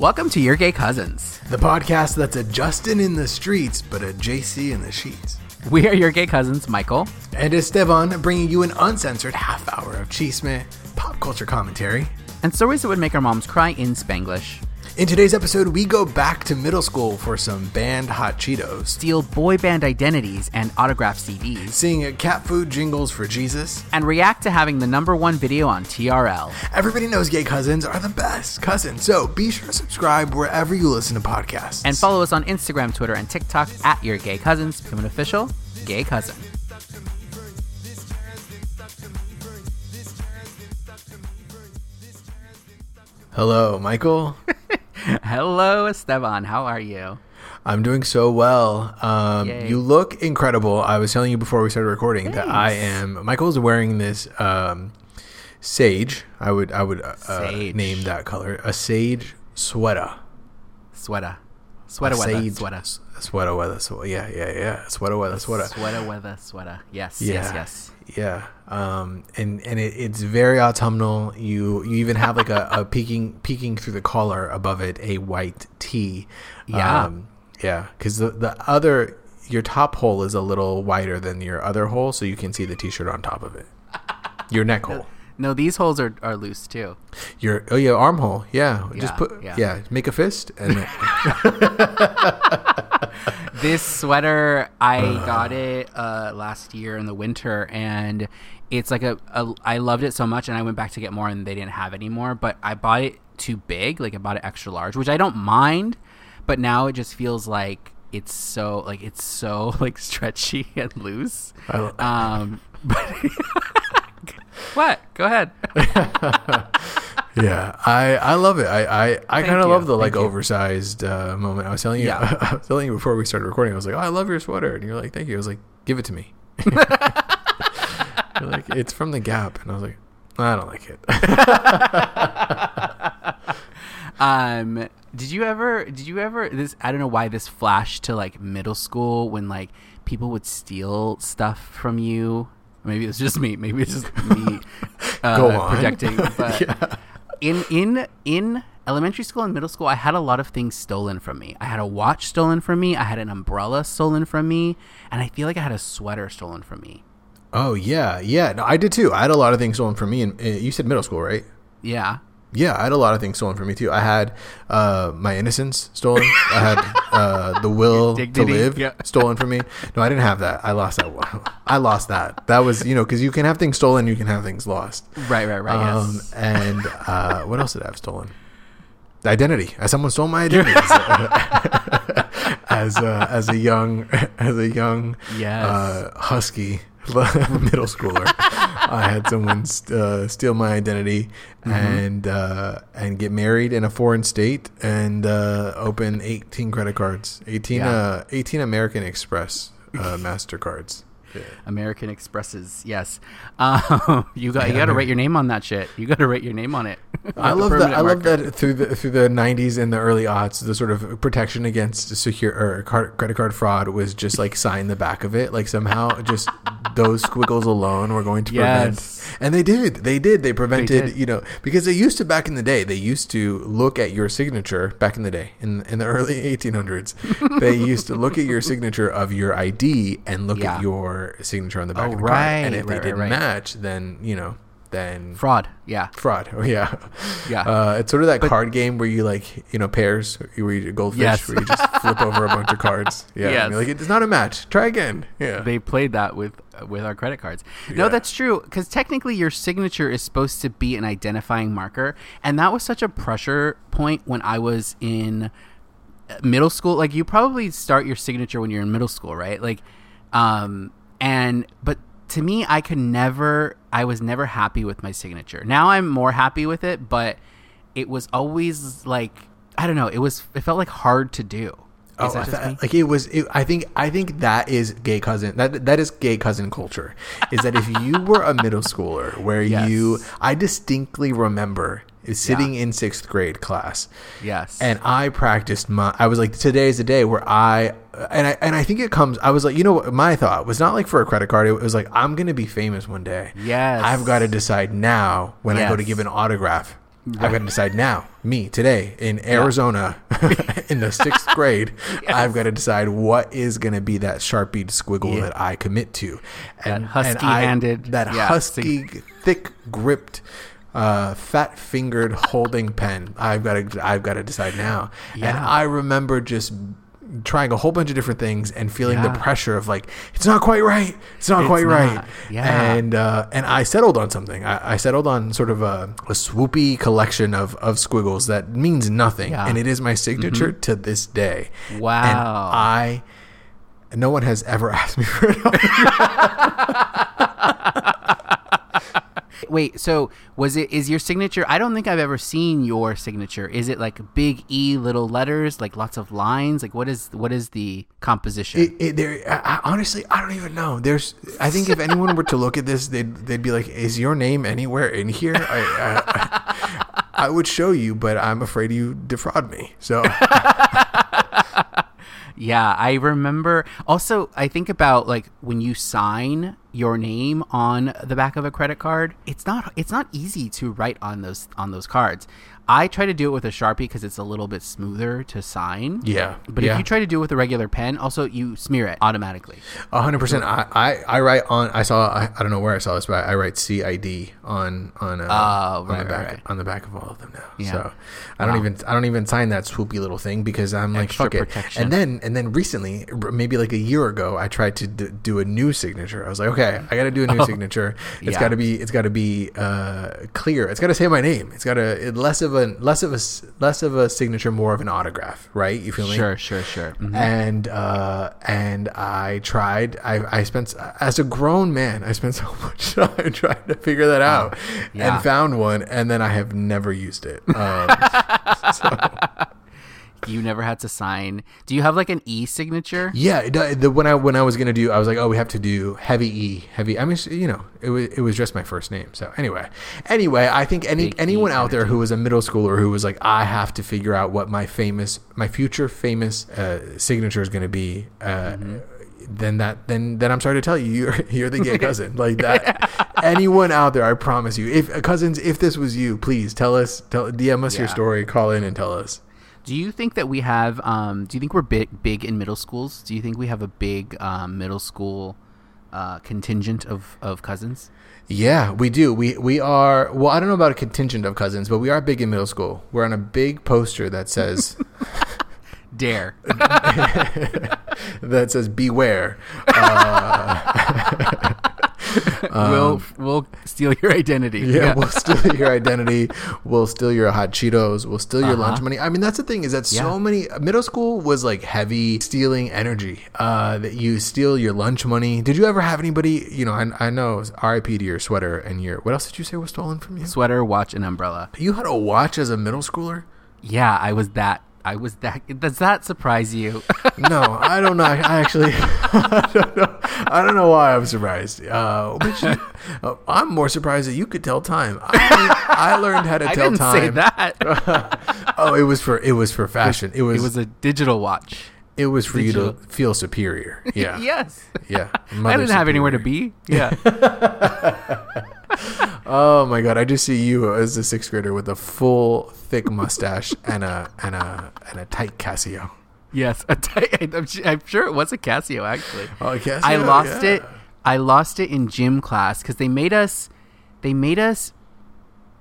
Welcome to Your Gay Cousins. The podcast that's a Justin in the streets, but a JC in the sheets. We are your gay cousins, Michael. And Estevan bringing you an uncensored half hour of chisme, pop culture commentary. And stories that would make our moms cry in Spanglish. In today's episode, we go back to middle school for some band hot Cheetos, Steal boy band identities and autograph CDs. sing cat food jingles for Jesus. And react to having the number one video on TRL. Everybody knows gay cousins are the best cousins, so be sure to subscribe wherever you listen to podcasts. And follow us on Instagram, Twitter, and TikTok at Your Gay Cousins. Become an official gay cousin. Hello, Michael. Hello, Estevan. How are you? I'm doing so well. Um, you look incredible. I was telling you before we started recording that I am. Michael's wearing this um, sage. I would I would uh, Sage. name that color a sage sweater. Sweater. Sweater weather. sage Sweater. Sweater weather. Swe- yeah, yeah, yeah. Sweater weather. Sweater. Sweater weather. Sweater. Yes. Yeah, Yes. Yes. yeah. Um, and and it, it's very autumnal. You you even have like a, a peeking peeking through the collar above it a white tee. Yeah. um, yeah. Because the the other your top hole is a little wider than your other hole, so you can see the t-shirt on top of it. Your neck hole. No, these holes are, are loose too. Your oh yeah armhole. Yeah. Yeah, Just put yeah. yeah. Make a fist and this sweater i got it uh, last year in the winter and it's like a, a i loved it so much and i went back to get more and they didn't have any more but i bought it too big like i bought it extra large which i don't mind but now it just feels like it's so like it's so like stretchy and loose I- um but what go ahead Yeah, I, I love it. I I, I kind of love the like oversized uh, moment. I was telling you, Yeah. I was telling you before we started recording. I was like, oh, I love your sweater, and you're like, thank you. I was like, give it to me. you're like, it's from the Gap, and I was like, I don't like it. Um, did you ever? Did you ever? This I don't know why this flashed to like middle school when like people would steal stuff from you. Maybe it's just me. Maybe it's just me uh, Go on. projecting. But Yeah. in in in elementary school and middle school, I had a lot of things stolen from me. I had a watch stolen from me. I had an umbrella stolen from me, and I feel like I had a sweater stolen from me. oh yeah, yeah. No, I did too. I had a lot of things stolen from me, and uh, you said middle school, right? Yeah. Yeah, I had a lot of things stolen from me too. I had uh, my innocence stolen. I had uh, the will to live yeah. stolen from me. No, I didn't have that. I lost that. one. I lost that. That was you know because you can have things stolen, you can have things lost. Right. Right. Right. Um, yes. and uh, what else did I have stolen? Identity. Uh, Someone stole my identity as a, as a young as a young Yes. uh, husky middle schooler. I had someone st- uh, steal my identity Mm-hmm. and uh, and get married in a foreign state and uh, open 18 credit cards, 18 Yeah. uh, 18 American Express uh, Mastercards. Yeah. American Expresses, yes. Um, you got you got to write your name on that shit. You got to write your name on it. I love that. I love that through the through the '90s and the early aughts, the sort of protection against secure or card, credit card fraud was just like sign the back of it. Like somehow, just those squiggles alone were going to prevent. And they did. They did. They prevented. did. You know, because they used to back in the day. They used to look at your signature back in the day in in the early 1800s. they used to look at your signature of your ID and look Yeah. at your signature on the back Oh, of the card. And if they right, right, didn't right. match, then you know, then fraud. Yeah, fraud. Oh yeah, Yeah. Uh, it's sort of that card game where you like you know pairs, where you goldfish, Yes. where you just flip over a bunch of cards. Yeah, Yes. like it's not a match. Try again. Yeah, they played that with with our credit cards. Yeah. No, that's true because technically your signature is supposed to be an identifying marker, and that was such a pressure point when I was in uh, middle school. Like you probably start your signature when you're in middle school, right? Like, um, and but to me, I could never. I was never happy with my signature. Now I'm more happy with it, but it was always like I don't know. It was it felt like hard to do. Oh, is Oh, that just I- me? like it was. It, I think. I think that is gay cousin. That that is gay cousin culture. Is that if you were a middle schooler where Yes. you, I distinctly remember is sitting in sixth grade class, Yes. and I practiced my. I was like, today's the day where I, and I and I think it comes. I was like, you know, what my thought was not like for a credit card. It was like I'm gonna be famous one day. Yes. I've got to decide now when I go to give an autograph I've got to decide now. Me today in Arizona, in the sixth grade, I've got to decide what is going to be that sharpie squiggle Yeah. that I commit to, and I- husky-handed- that yeah, husky, thick gripped. Uh, fat fingered holding pen. I've got to. I've got to decide now. And I remember just trying a whole bunch of different things and feeling the pressure of like it's not quite right. It's not It's quite right. Yeah. And uh, and I settled on something. I, I settled on sort of a, a swoopy collection of of squiggles that means nothing, Yeah. Mm-hmm. and it is my signature to this day. Wow. And I. No one has ever asked me for it. Wait, so was it is your signature? I don't think I've ever seen your signature. Is it like big E little letters, like lots of lines? Like what is what is the composition? It, it, there, I, honestly, I don't even know. There's, I think if anyone were to look at this, they'd they'd be like, "Is your name anywhere in here?" I, I, I would show you, but I'm afraid you defraud me. So Yeah, I remember. Also, I think about like when you sign your name on the back of a credit card. It's not it's not easy to write on those on those cards. I try to do it with a sharpie because it's a little bit smoother to sign. yeah, But yeah. if you try to do it with a regular pen, also you smear it automatically. A hundred percent. I, I I write on. I saw. I, I don't know where I saw this, but I write CID on on uh, Oh, on the back right, right. on the back of all of them now. Yeah. So I don't even I don't even sign that swoopy little thing because I'm like Extra fuck it. protection. And then and then recently, maybe like a year ago, I tried to d- do a new signature. I was like, okay, I got to do a new signature. It's Oh, Yeah. got to be it's got to be uh, clear. It's got to say my name. It's got to it, less of a less of a s- less of a signature, more of an autograph. Right? You feel me? Sure, sure, sure. Mhm. and uh, and I tried. I, I spent as a grown man. I spent so much time trying to figure that out, yeah. and found one, and then I have never used it. Um, so, You never had to sign. Do you have like an e signature? yeah, uh, the, when I when I was gonna do, I was like, oh, we have to do heavy E, heavy. I mean, you know, it was it was just my first name. So anyway, anyway, I think any Big E anyone out there who was a middle schooler who was like, I have to figure out what my famous, my future famous uh, signature is gonna be. Uh, Then that then then I'm sorry to tell you you're you're the gay cousin like that anyone out there I promise you if uh, cousins if this was you please tell us tell DM us your story call in and tell us Do you think that we have? Um, do you think we're big big in middle schools? Do you think we have a big um, middle school uh, contingent of of cousins? Yeah, we do. We we are. Well, I don't know about a contingent of cousins, but we are big in middle school. We're on a big poster that says Dare. that says "Beware." Uh, we'll we'll steal your identity. Um, yeah, we'll steal your identity. We'll steal your hot Cheetos. We'll steal your Uh-huh. lunch money. I mean, that's the thing is that so many middle school was like heavy stealing energy. Uh, that you steal your lunch money. Did you ever have anybody? You know, I, I know R.I.P. to your sweater and your what else did you say was stolen from you? Sweater, watch, and umbrella. You had a watch as a middle schooler. Yeah, I was that. I was that. Does that surprise you? No, I don't know. I actually, I don't know. I don't know why I'm surprised. Uh, which, uh, I'm more surprised that you could tell time. I, I learned how to I tell didn't time. say that. oh, it was for it was for fashion. It was it was a digital watch. it was for you to feel superior. Yeah, yes. yeah. I didn't have anywhere to be. Yeah. Oh my god, I just see you as a sixth grader with a full thick mustache and a and a and a tight Casio. yes. A ti- I'm, I'm sure it was a Casio actually. Oh, Casio. I lost yeah. it. I lost it in gym class because they made us. They made us.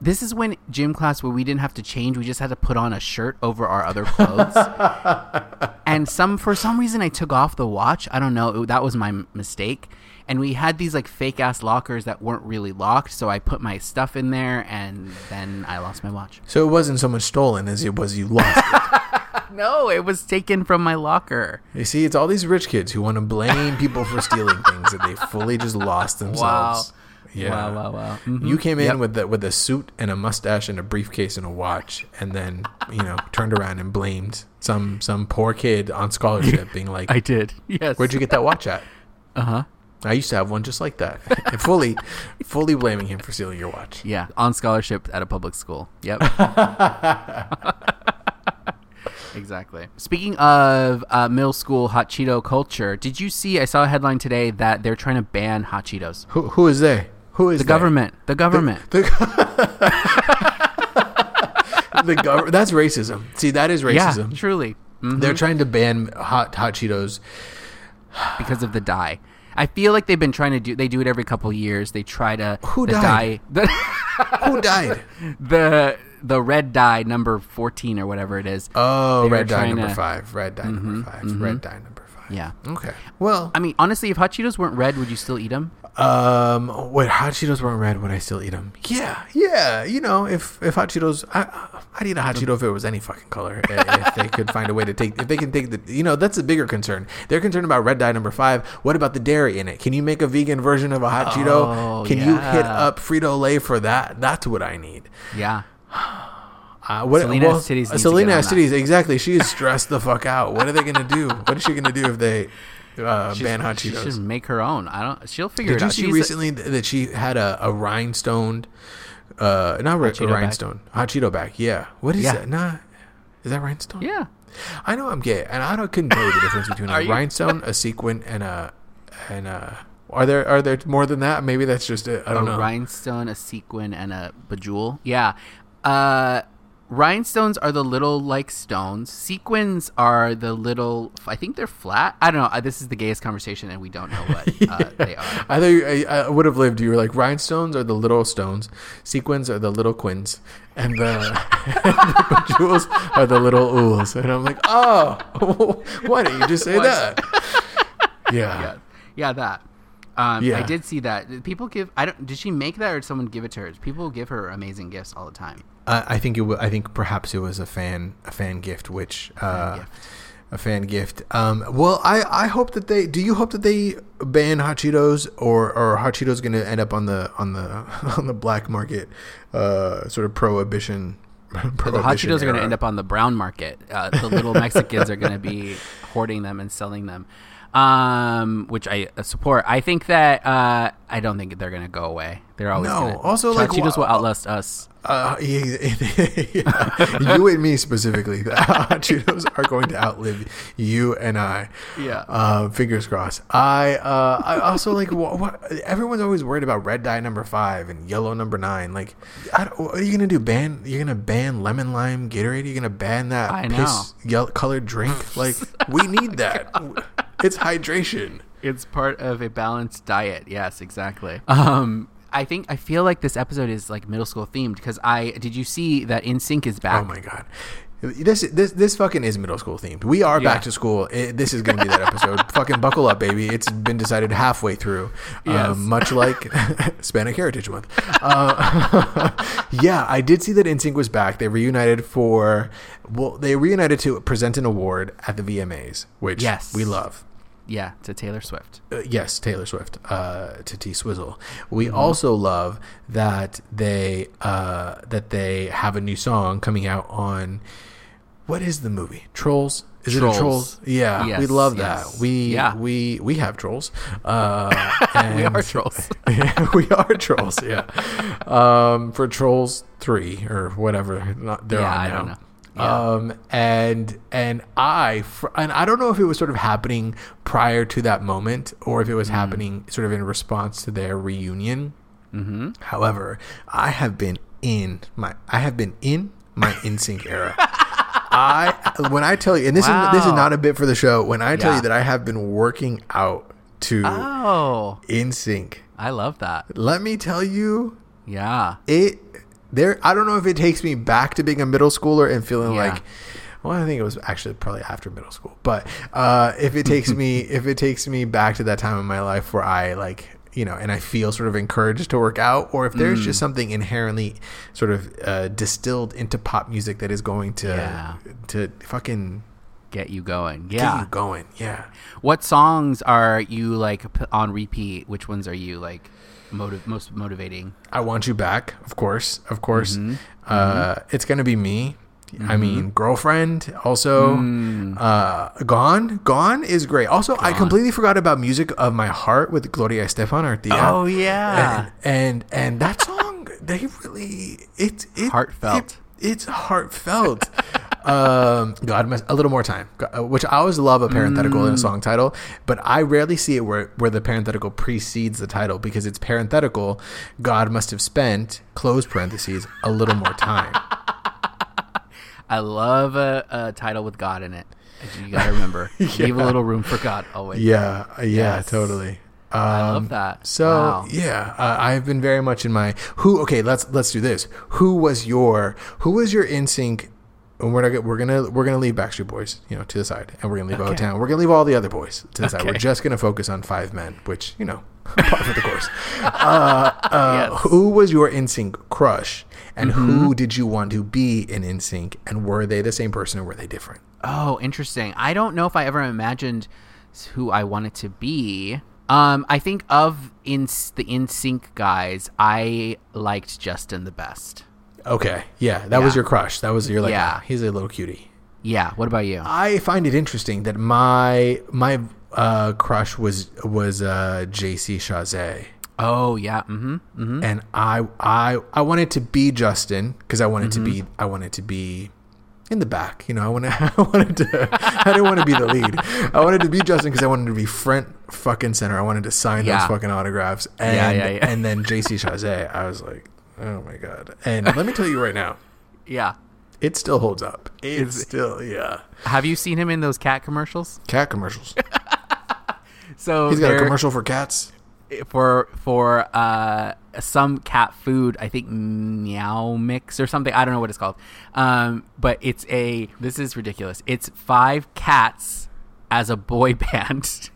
This is when gym class where we didn't have to change. We just had to put on a shirt over our other clothes. and some for some reason I took off the watch. I don't know. It- that was my mistake. And we had these like fake ass lockers that weren't really locked. So I put my stuff in there, and then I lost my watch. So it wasn't so much stolen as it was you lost it. No, it was taken from my locker. You see, it's all these rich kids who want to blame people for stealing things that they fully just lost themselves. Yeah. Wow, wow, wow. Mhm. You came in Yep. with the, with a suit and a mustache and a briefcase and a watch, and then you know turned around and blamed some some poor kid on scholarship, being like, I did. Yes. "Where'd you get that watch at?" Uh huh. I used to have one just like that, fully fully blaming him for stealing your watch. Yeah, on scholarship at a public school. Yep. exactly. Speaking of uh, middle school hot Cheeto culture, did you see? I saw a headline today that they're trying to ban hot Cheetos. Who who is they? Who is The they? government. The government. The- the gov- that's racism. See, that is Yeah, racism. truly. Mhm. They're trying to ban hot hot Cheetos. because of the dye. I feel like they've been trying to do. They do it every couple years. They try to Who died? dye the, Who died? the the red dye number fourteen or whatever it is. Oh, red dye number to- five. Red dye number mm-hmm, 5 mm-hmm. Red dye number five. Yeah. Okay. Well, I mean, honestly, if hot Cheetos weren't red, would you still eat them? um, wait, hot Cheetos weren't red. Would I still eat them? Yeah, yeah. You know, if if hot Cheetos, I, I'd eat a hot Cheeto if it was any fucking color. if they could find a way to take, if they can take the, you know, that's a bigger concern. They're concerned about red dye number five. What about the dairy in it? Can you make a vegan version of a hot Oh, Cheeto? Can you hit up Frito Lay for that? That's what I need. Yeah. Uh, what, Selena well, Cities needs to Selena Cities, exactly. She is stressed the fuck out. What are they gonna do? What is she gonna do if they uh, ban hot She should make her own. I don't. She'll figure Did it you out. see She's a- recently th- that she had a, a rhinestoned, uh, not Cheeto a bag? rhinestone, hot Cheeto bag? Yeah. What is Yeah. that? Nah, is that rhinestone? yeah. I know I'm gay, and I don't couldn't tell you the difference between a you? rhinestone, a sequin, and a and a. Are there are there more than that? Maybe that's just it. I don't a know. rhinestone, a sequin, and a bejewel. Yeah. Uh, rhinestones are the little like stones. Sequins are the little. I think they're flat. I don't know. This is the gayest conversation, and we don't know what uh, they are. I you, I, I would have lived. You were like rhinestones are the little stones, sequins are the little quins, and the, the jewels are the little ools. And I'm like, oh, why didn't you just say that? Yeah. Yeah, yeah, that. Um, Yeah. I did see that. People give. I don't. Did she make that, or did someone give it to her? People give her amazing gifts all the time. I I think it. wa- I think perhaps it was a fan a fan gift, which uh, gift. a fan gift. Um, well, I, I hope that they. Do you hope that they ban hot Cheetos, or or hot Cheetos going to end up on the on the on the black market, uh, sort of prohibition. the hot Cheetos are going to end up on the brown market. Uh, the little Mexicans are going to be hoarding them and selling them, um, which I uh, support. I think that uh, I don't think they're going to go away. They're always No, gonna, also, like, Cheetos wha- will outlast us. Uh, yeah, yeah. you and me specifically. The Cheetos are going to outlive you and I. Yeah. Uh, fingers crossed. I uh, I also like what, what everyone's always worried about red dye number five and yellow number nine. Like, I what are you gonna do? Ban? You're gonna ban lemon lime Gatorade? You're gonna ban that I piss yellow colored drink? Like, we need that. It's hydration. It's part of a balanced diet. Yes, exactly. Um, I think I feel like this episode is like middle school themed because I did you see that NSYNC is back? Oh my god. This this this fucking is middle school themed. We are Yeah. back to school. It, this is going to be that episode. fucking buckle up, baby. It's been decided halfway through. Yes. Um, much like Hispanic Heritage Month. Uh, yeah, I did see that NSYNC was back. They reunited for well, they reunited to present an award at the VMAs, which Yes. we love. Yeah, to Taylor Swift. Uh, yes, Taylor Swift uh, to T Swizzle. We Mm-hmm. also love that they uh, that they have a new song coming out on what is the movie Trolls? Is it Trolls. a Trolls? Yeah, we Yes, love yes. that. We Yeah. we we have trolls. Uh, We are trolls. We are trolls. Yeah, um, for Trolls three or whatever not, they're Yeah, on now. Yeah. Um, and and I fr- and I don't know if it was sort of happening prior to that moment or if it was Mm. happening sort of in response to their reunion. Mm-hmm. However, I have been in my I have been in my NSYNC era. I when I tell you, and this is this is not a bit for the show. When I tell Yeah. you that I have been working out to Oh, NSYNC, I love that. let me tell you, Yeah. it there i don't know if it takes me back to being a middle schooler and feeling Yeah. like well i think it was actually probably after middle school but uh if it takes me if it takes me back to that time in my life where i like you know and i feel sort of encouraged to work out or if there's Mm. just something inherently sort of uh, distilled into pop music that is going to Yeah. to fucking Get you going. get Yeah. you going yeah What songs are you like on repeat? Which ones are you like motiv- most motivating? I want you back, of course, of course. Mm-hmm. Uh, It's gonna be me. I mean, girlfriend. Also, uh, gone. Gone is great. Also, I completely forgot about music of my heart with Gloria Estefan Artia. Oh, yeah. and and, and that song, they really it's it, Heartfelt. it- it's heartfelt. um, God, a little more time, uh, which I always love a parenthetical in a song title, but I rarely see it where where the parenthetical precedes the title because it's parenthetical. God must have spent close parentheses a little more time. I love a, a title with God in it. You gotta remember, leave a Yeah. little room for God always. Yeah, yeah, Yes. totally. Um, I love that. So Wow. yeah, uh, I've been very much in my who. Okay, let's let's do this. Who was your who was your NSYNC? And we're not, we're gonna we're gonna leave Backstreet Boys, you know, to the side, and we're gonna leave Okay. Town. We're gonna leave all the other boys to the side. We're just gonna focus on five men, which you know, part of the course. Uh, uh, Yes. Who was your NSYNC crush, and Mm-hmm. who did you want to be in NSYNC, and were they the same person or were they different? Oh, interesting. I don't know if I ever imagined who I wanted to be. Um, I think of in the NSYNC guys, I liked Justin the best. Okay, yeah, that was your crush. That was your like, Yeah. ah, he's a little cutie. Yeah. What about you? I find it interesting that my my uh, crush was was uh, JC Chasez, Oh yeah. Mm-hmm. Mm-hmm. and I I I wanted to be Justin because I wanted to be Mm-hmm. I wanted to be in the back. You know, I wanted I wanted to I didn't want to be the lead. I wanted to be Justin because I wanted to be front fucking center. I wanted to sign Yeah. those fucking autographs. And Yeah, yeah, yeah. and then JC Chasez, I was like, oh my god. And let me tell you right now. Yeah. It still holds up. It's Is- still yeah. Have you seen him in those cat commercials? Cat commercials. So He's got a commercial for cats. for for uh some cat food i think meow mix or something. I don't know what it's called. Um but it's a this is ridiculous. It's five cats as a boy band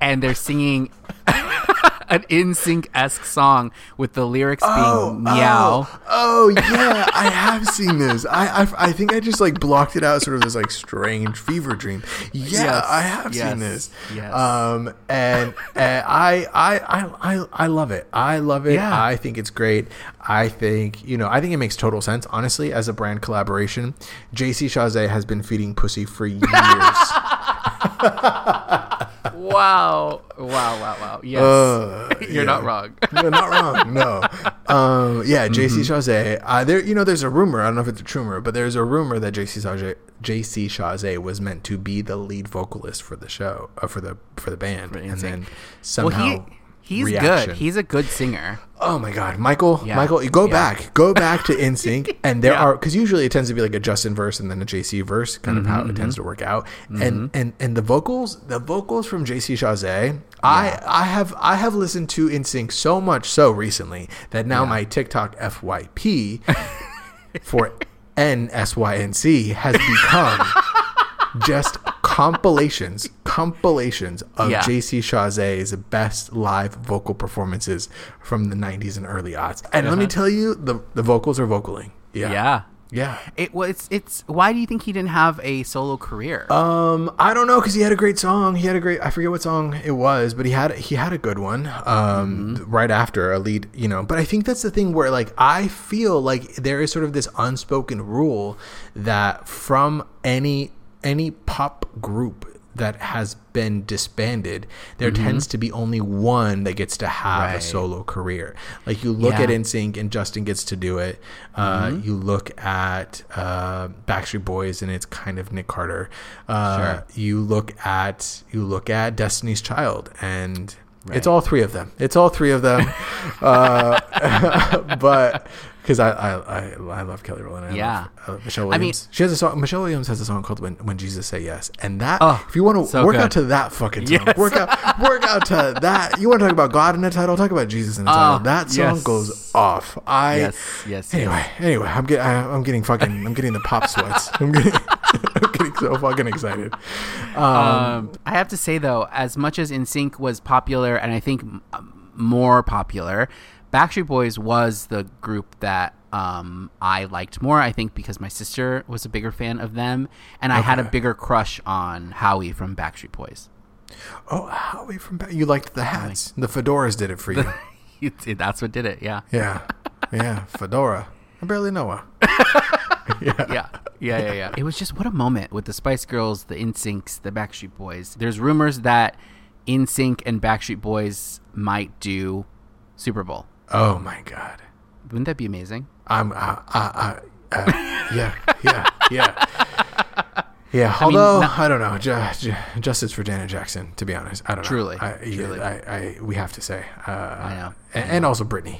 and they're singing an in-sync esque song with the lyrics being meow Oh, oh, yeah, I have seen this. I, I I think I just like blocked it out, sort of this like strange fever dream. Yeah, Yes, I have yes, seen this. yes. Um, and, and I, I I I I love it. I love it. Yeah. I think it's great. I think you know. I think it makes total sense, honestly, as a brand collaboration. JC Chasez has been feeding pussy for years. wow wow wow wow yes Uh, you're yeah. not wrong no, not wrong. No. Um, yeah, JC Mm-hmm. Chasez. Uh, there, you know, there's a rumor. I don't know if it's a rumor, but there's a rumor that JC Chasez, JC Chasez was meant to be the lead vocalist for the show, uh, for the for the band, and then somehow. well he he's reaction. good he's a good singer Oh my God, Michael! Yeah. Michael, you go Yeah. back, go back to NSYNC, and there Yeah. are because usually it tends to be like a Justin verse and then a JC verse, kind of how Mm-hmm, it tends to work out. And and and the vocals, the vocals from JC Chasez, I I have I have listened to NSYNC so much so recently that now my TikTok FYP for NSYNC has become just compilations compilations of Yeah. JC Chasez's best live vocal performances from the 90s and early aughts. And let me tell you the the vocals are vocaling. Yeah. Uh-huh. yeah Yeah. It was it's it's. Why do you think he didn't have a solo career? Um, I don't know because he had a great song. He had a great. I forget what song it was, but he had he had a good one. Um, right after a lead, you know. But I think that's the thing where like I feel like there is sort of this unspoken rule that from any any pop group that has been disbanded, there tends to be only one that gets to have a solo career. Like you look Yeah. at NSYNC and Justin gets to do it. Uh, You look at uh, Backstreet Boys and it's kind of Nick Carter. Uh, Sure. You look at you look at Destiny's Child and. It's all three of them. It's all three of them, uh, but because I, I I I love Kelly Rowland. I Yeah. love, love Michelle I mean- Williams. she has a song. Michelle Williams has a song called "When When Jesus Say Yes," and that Oh, if you want to so work good. out to that fucking song, Yes. work out work out to that. You want to talk about God in the title? Talk about Jesus in the title. Oh, that song yes. goes off. I yes, yes. anyway anyway. I'm getting I'm getting fucking I'm getting the pop sweats. I'm getting I'm getting so fucking excited. Um, Um, I have to say though, as much as NSYNC was popular, and I think more popular, Backstreet Boys was the group that um, I liked more. I think because my sister was a bigger fan of them, and I had a bigger crush on Howie from Backstreet Boys. oh, Howie from back. You liked the hats. The fedoras did it for you. It- That's what did it. Yeah, yeah, yeah. Fedora. I barely know her. yeah, yeah, yeah, yeah. It was just what a moment with the Spice Girls, the NSYNCs, the Backstreet Boys. There's rumors that NSYNC and Backstreet Boys might do Super Bowl. Oh my god. Wouldn't that be amazing? I'm, I, I, I, uh, yeah, yeah, yeah, Yeah, I mean, although not- I don't know, ju- ju- justice for Janet Jackson. To be honest, I don't know. Truly, I, yeah, truly. I, I, we have to say, uh, I know, and, also Britney.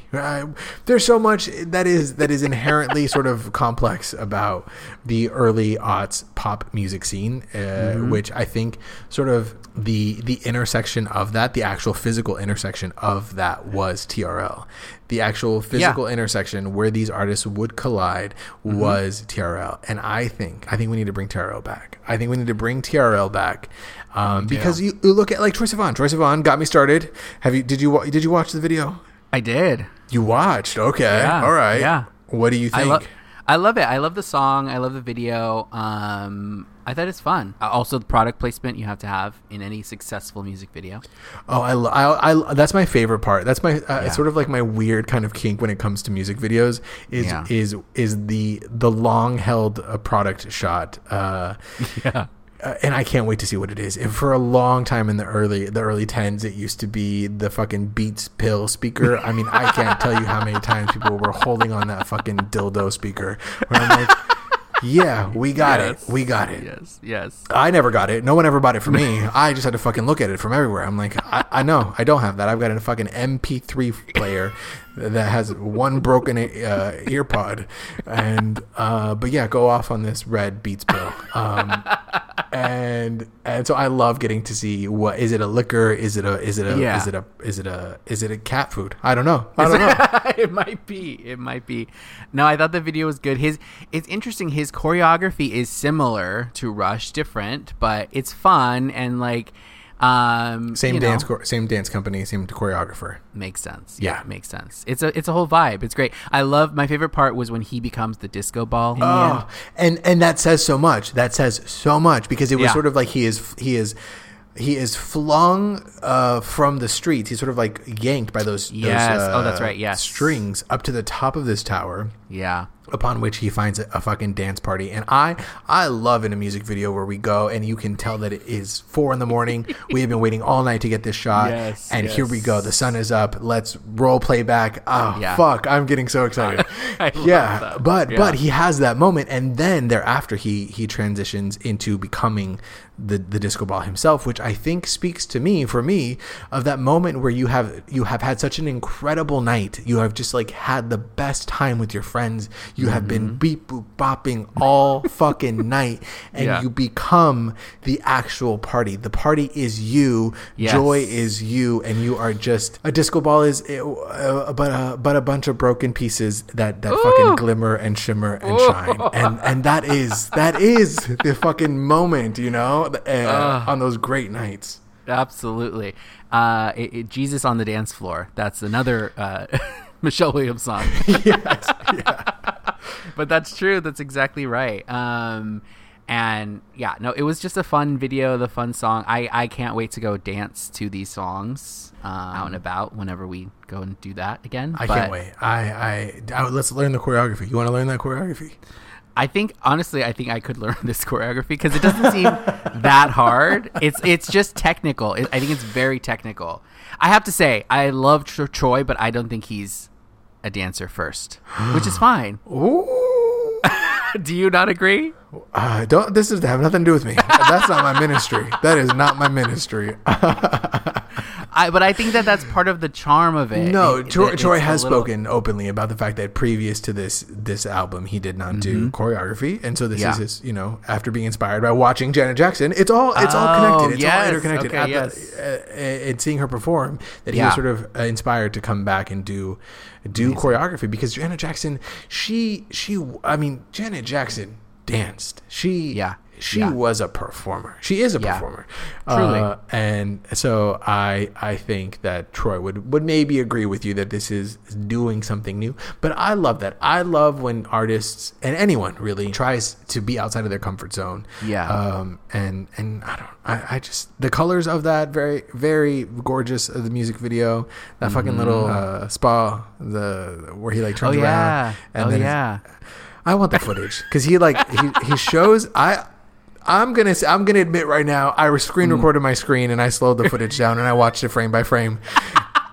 There's so much that is that is inherently sort of complex about the early aughts pop music scene, uh, Mm-hmm. which I think sort of the the intersection of that, the actual physical intersection of that was TRL. The actual physical intersection where these artists would collide Mm-hmm. was TRL, and I think I think we need to bring TRL back. I think we need to bring TRL back um, because you, you look at like Troye Sivan. Troye Sivan got me started. Have you did you did you watch the video? I did. You watched? Okay, Yeah, all right. yeah. What do you I think? I love it. I love the song. I love the video. Um, I thought it's fun. Uh, Also, the product placement you have to have in any successful music video. Oh, I, lo- I, I, that's my favorite part. That's my, uh, Yeah. it's sort of like my weird kind of kink when it comes to music videos. Is Yeah. is is the the long held uh, product shot. Uh, Yeah. Uh, and I can't wait to see what it is. And for a long time in the early the early tens, it used to be the fucking Beats pill speaker. I mean, I can't tell you how many times people were holding on that fucking dildo speaker. Where I'm like, yeah, we got Yes. it, we got it. Yes. Yes. I never got it. No one ever bought it for me. I just had to fucking look at it from everywhere. I'm like, I, I know, I don't have that. I've got a fucking MP3 player that has one broken uh, ear pod, and uh, but yeah, go off on this red Beats pill. Um, and and so I love getting to see what is it a liquor? Is it a is it a Yeah. is it a is it a is it a cat food? I don't know. I don't know. it might be. It might be. No, I thought the video was good. His it's interesting. His choreography is similar to Rush, different, but it's fun and like um Same dance, chor- same dance company, same choreographer. makes sense. Yeah. Yeah, makes sense. It's a it's a whole vibe. It's great. I love my favorite part was when he becomes the disco ball. in the end. Oh, and and that says so much. That says so much because it was Yeah. sort of like he is he is he is flung uh, from the streets. He's sort of like yanked by those, those Yes. uh, Oh, that's right. Yes. strings up to the top of this tower. Yeah. Upon which he finds a, fucking dance party, and I I love in a music video where we go and you can tell that it is four in the morning. we have been waiting all night to get this shot, Yes, and here we go. The sun is up. Let's roll playback. Oh Yeah. fuck! I'm getting so excited. Yeah, but Yeah. but he has that moment, and then thereafter he he transitions into becoming the the disco ball himself, which I think speaks to me for me of that moment where you have you have had such an incredible night. You have just like had the best time with your friends. You have been Mm-hmm. beep boop bopping all fucking night, and Yeah. you become the actual party. The party is you. Yes. Joy is you, and you are just a disco ball is uh, but a, but a bunch of broken pieces that that fucking glimmer and shimmer and shine, and and that is that is the fucking moment, you know, uh, on those great nights. Absolutely. Uh, it, it- Jesus on the dance floor. That's another uh, Michelle Williams song. yes, yeah. But that's true. That's exactly right. Um, and yeah, no, it was just a fun video, the fun song. I, I can't wait to go dance to these songs um, out and about whenever we go and do that again. I But can't wait. I, I I let's learn the choreography. You want to learn that choreography? I think honestly, I think I could learn this choreography because it doesn't seem that hard. It's it's just technical. It, I think it's very technical. I have to say, I love Tro- Troye, but I don't think he's a dancer first, which is fine. Do you not agree? Uh, don't. This is have nothing to do with me. That's not my ministry. That is not my ministry. I, but I think that that's part of the charm of it. No, It- Troye, it's Troye has little- spoken openly about the fact that previous to this this album, he did not do choreography, and so this Mm-hmm. Yeah. is his. You know, after being inspired by watching Janet Jackson, it's all it's all Oh, connected. It's yes. all interconnected. Okay, At yes. the, uh, and seeing her perform, that he Yeah. was sort of uh, inspired to come back and do do choreography because Janet Jackson, she she, I mean, Janet Jackson danced. She Yeah. She Yeah. was a performer. She is a Yeah. performer. Truly. Uh, and so I I think that Troye would would maybe agree with you that this is doing something new. But I love that. I love when artists and anyone really tries to be outside of their comfort zone. Yeah. Um. And and I don't. I, I just the colors of that very very gorgeous. Of the music video. That fucking little uh, spa. The where he like Mm-hmm. Oh turns yeah. around. And oh then yeah. I want the footage because he like he, he shows I. I'm gonna s- I'm gonna admit right now I screen Mm. recorded my screen and I slowed the footage down and I watched it frame by frame,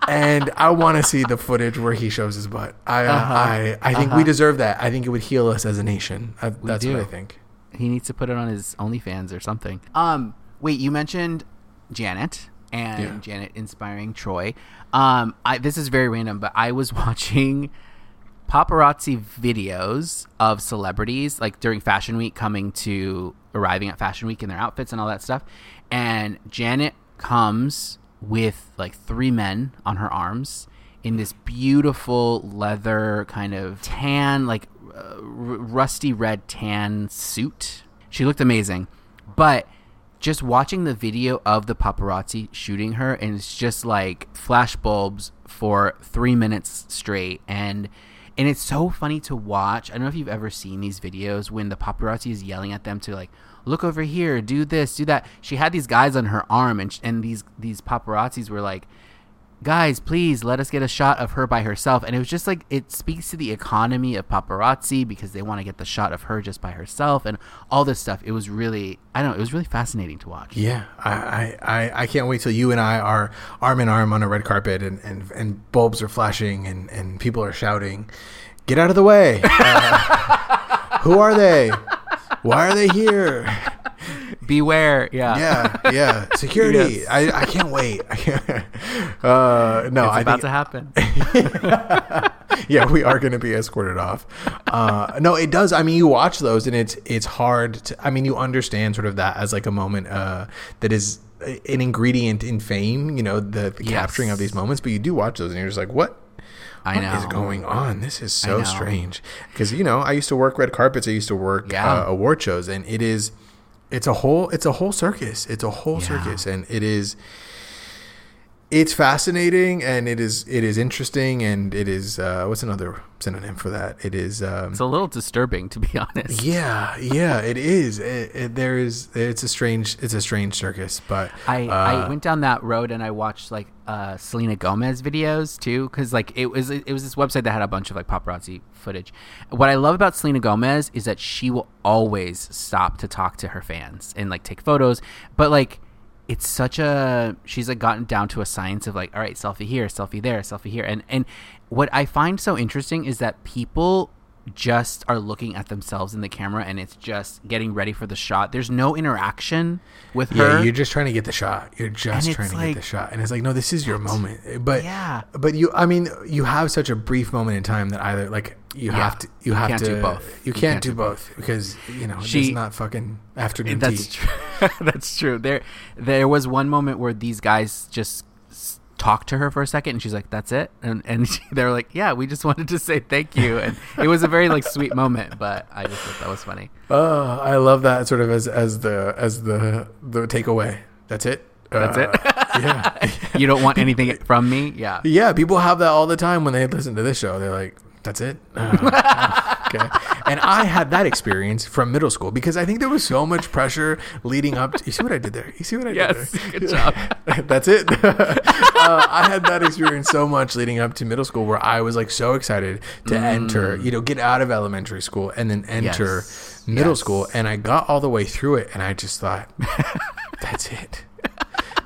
and I want to see the footage where he shows his butt. I uh, Uh-huh. I I think we deserve that. I think it would heal us as a nation. I, that's do. what I think. he needs to put it on his OnlyFans or something. Um, wait, you mentioned Janet and Yeah. Janet inspiring Troye. Um, I this is very random, but I was watching paparazzi videos of celebrities like during fashion week coming to arriving at fashion week in their outfits and all that stuff. And janet comes with like three men on her arms in this beautiful leather kind of tan like uh, rusty red tan suit. She looked amazing. But just watching the video of the paparazzi shooting her and it's just like flash bulbs for three minutes straight. And and it's so funny to watch. I don't know if you've ever seen these videos when the paparazzi is yelling at them to like look over here do this do that. She had these guys on her arm and and these these paparazzis were like guys please let us get a shot of her by herself and it was just like it speaks to the economy of paparazzi because they want to get the shot of her just by herself and all this stuff it was really i don't know it was really fascinating to watch Yeah, I, I, I, can't wait till you and I are arm in arm on a red carpet and, and, and bulbs are flashing and, and people are shouting, "Get out of the way! Uh, who are they? Why are they here?" Beware yeah Yeah, yeah, security. Yes. I, I can't wait. uh, no, it's I about think to happen yeah, we are going to be escorted off. Uh, no, it does. I mean, you watch those, and it's it's hard. to I mean, you understand sort of that as like a moment uh, that is an ingredient in fame. You know, the, the Yes. capturing of these moments. But you do watch those, and you're just like, what? i What is know going on? This is so strange. Because you know, I used to work red carpets. I used to work Yeah. uh, award shows, and it is, it's a whole, it's a whole circus. It's a whole Yeah. circus, and it is. It's fascinating, and it is it is interesting, and it is uh, what's another synonym for that? It is um, it's a little disturbing to be honest yeah, yeah, it is. It, it, there is it's a strange it's a strange circus, but I, uh, I went down that road and I watched like uh, Selena Gomez videos too because like it was it was this website that had a bunch of like paparazzi footage. What I love about Selena Gomez is that she will always stop to talk to her fans and like take photos, but like it's such a she's like gotten down to a science of like all right selfie here selfie there selfie here and and what I find so interesting is that people just are looking at themselves in the camera and it's just getting ready for the shot. There's no interaction with her. Yeah, you're just trying to get the shot. You're just And trying to like- get the shot, and it's like, no, this is your moment. But Yeah. but you, I mean, you have such a brief moment in time that either like you Yeah. have to, you You have can't to do both. You can't, do, both, because you know She- it's not fucking afternoon That's tea. true. That's true. There, there was one moment where these guys just talked to her for a second, and she's like, "That's it," and and they're like, "Yeah, we just wanted to say thank you," and it was a very like sweet moment. But I just thought that was funny. Oh, I love that sort of as as the as the the takeaway. That's it. That's Uh, it. yeah. you don't want anything from me, yeah. Yeah, people have that all the time when they listen to this show. They're like, "That's it." Uh, okay. And I had that experience from middle school because I think there was so much pressure leading up. to... You see what I did there? You see what I Yes, did there? good job. That's it. uh, I had that experience so much leading up to middle school where I was like so excited to enter, you know, get out of elementary school and then enter Mm. Yes. middle Yes. school. And I got all the way through it and I just thought, that's it.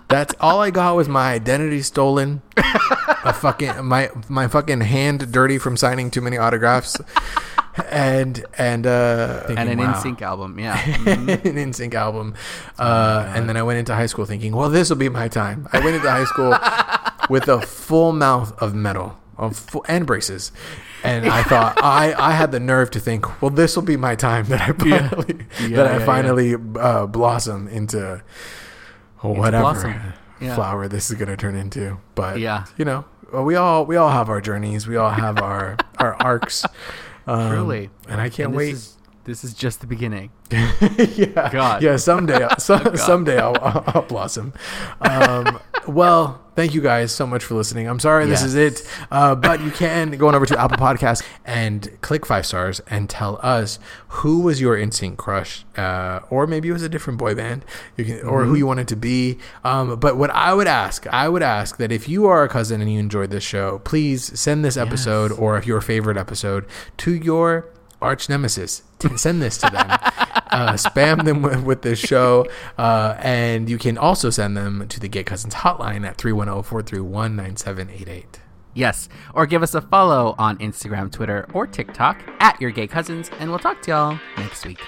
That's all I got was my identity stolen, a fucking my my fucking hand dirty from signing too many autographs, and and uh, And thinking, an wow. NSYNC album, yeah. An NSYNC album. Uh, and then I went into high school thinking, well, this will be my time. I went into high school with a full mouth of metal of full, and braces. And I thought I, I had the nerve to think, well, this will be my time that I finally Yeah, that I yeah, finally uh, blossom into whatever. Yeah. flower this is going to turn into. But Yeah. you know, we all we all have our journeys. We all have our our arcs. Um, Truly. and I can't And this wait. Is, this is just the beginning. yeah, God. yeah. Someday, I'll- God. someday I'll, I'll, I'll blossom. Um, well, thank you guys so much for listening. I'm sorry this is it, uh, but you can go on over to Apple Podcasts and click five stars and tell us who was your NSYNC crush, uh, or maybe it was a different boy band, you can, or Mm-hmm. who you wanted to be. Um, but what I would ask, I would ask that if you are a cousin and you enjoyed this show, please send this episode Yes. or if your favorite episode to your arch nemesis. Send this to them. uh, spam them with, with this show. Uh, and you can also send them to the Gay Cousins hotline at 310 431 9788. Yes. Or give us a follow on Instagram, Twitter, or TikTok at your gay cousins, and we'll talk to y'all next week.